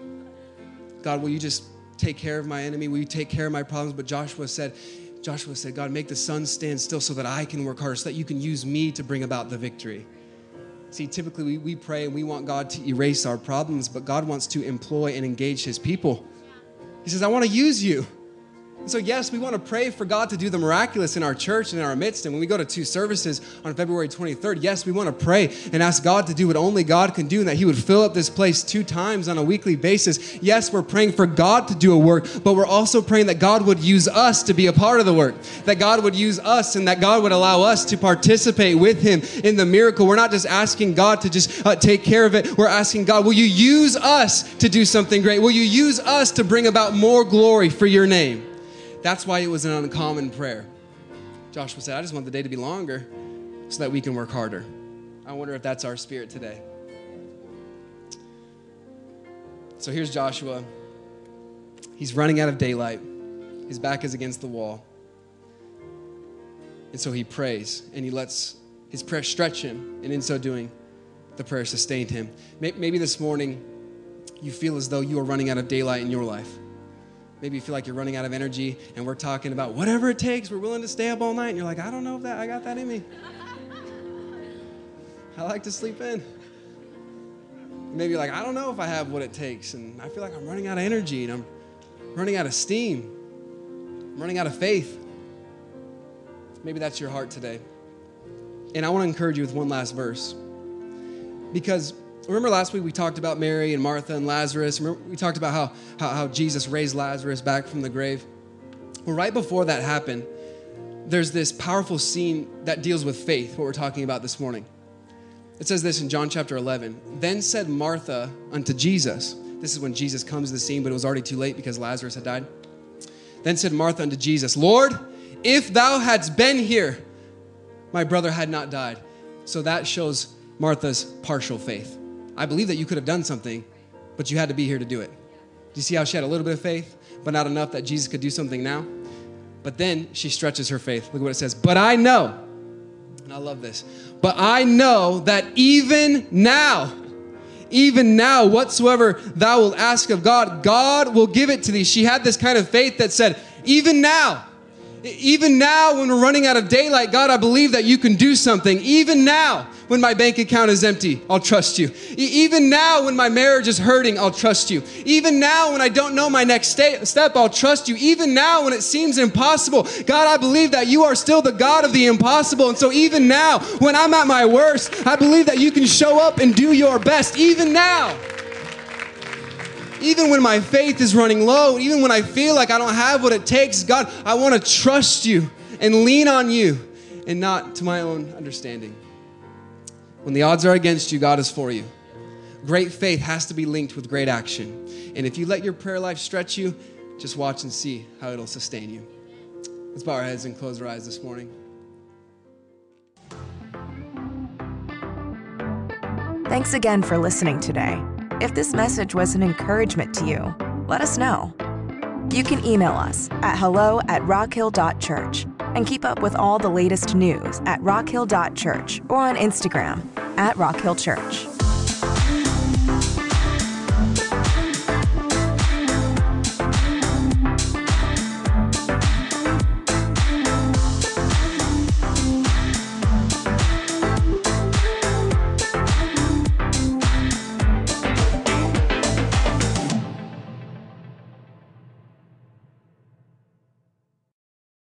God, will you just take care of my enemy? Will you take care of my problems? But Joshua said, Joshua said, God, make the sun stand still so that I can work harder, so that you can use me to bring about the victory. See, typically we, we pray and we want God to erase our problems, but God wants to employ and engage his people. He says, I want to use you. So, yes, we want to pray for God to do the miraculous in our church and in our midst. And when we go to two services on February 23rd, yes, we want to pray and ask God to do what only God can do and that He would fill up this place two times on a weekly basis. Yes, we're praying for God to do a work, but we're also praying that God would use us to be a part of the work, that God would use us and that God would allow us to participate with Him in the miracle. We're not just asking God to just uh, take care of it, we're asking God, will you use us to do something great? Will you use us to bring about more glory for your name? That's why it was an uncommon prayer. Joshua said, I just want the day to be longer so that we can work harder. I wonder if that's our spirit today. So here's Joshua. He's running out of daylight, his back is against the wall. And so he prays and he lets his prayer stretch him. And in so doing, the prayer sustained him. Maybe this morning you feel as though you are running out of daylight in your life. Maybe you feel like you're running out of energy, and we're talking about whatever it takes, we're willing to stay up all night. And you're like, I don't know if that I got that in me. I like to sleep in. Maybe like, I don't know if I have what it takes, and I feel like I'm running out of energy, and I'm running out of steam, I'm running out of faith. Maybe that's your heart today. And I want to encourage you with one last verse. Because Remember last week we talked about Mary and Martha and Lazarus. Remember we talked about how, how, how Jesus raised Lazarus back from the grave. Well, right before that happened, there's this powerful scene that deals with faith, what we're talking about this morning. It says this in John chapter 11. Then said Martha unto Jesus, this is when Jesus comes to the scene, but it was already too late because Lazarus had died. Then said Martha unto Jesus, Lord, if thou hadst been here, my brother had not died. So that shows Martha's partial faith. I believe that you could have done something, but you had to be here to do it. Do you see how she had a little bit of faith, but not enough that Jesus could do something now? But then she stretches her faith. Look at what it says. But I know, and I love this, but I know that even now, even now, whatsoever thou wilt ask of God, God will give it to thee. She had this kind of faith that said, even now, even now, when we're running out of daylight, God, I believe that you can do something. Even now, when my bank account is empty, I'll trust you. E- even now, when my marriage is hurting, I'll trust you. Even now, when I don't know my next sta- step, I'll trust you. Even now, when it seems impossible, God, I believe that you are still the God of the impossible. And so, even now, when I'm at my worst, I believe that you can show up and do your best. Even now even when my faith is running low, even when I feel like I don't have what it takes, God, I want to trust you and lean on you and not to my own understanding. When the odds are against you, God is for you. Great faith has to be linked with great action. And if you let your prayer life stretch you, just watch and see how it'll sustain you. Let's bow our heads and close our eyes this morning. Thanks again for listening today. If this message was an encouragement to you, let us know. You can email us at hello at rockhill.church and keep up with all the latest news at rockhill.church or on Instagram at rockhillchurch.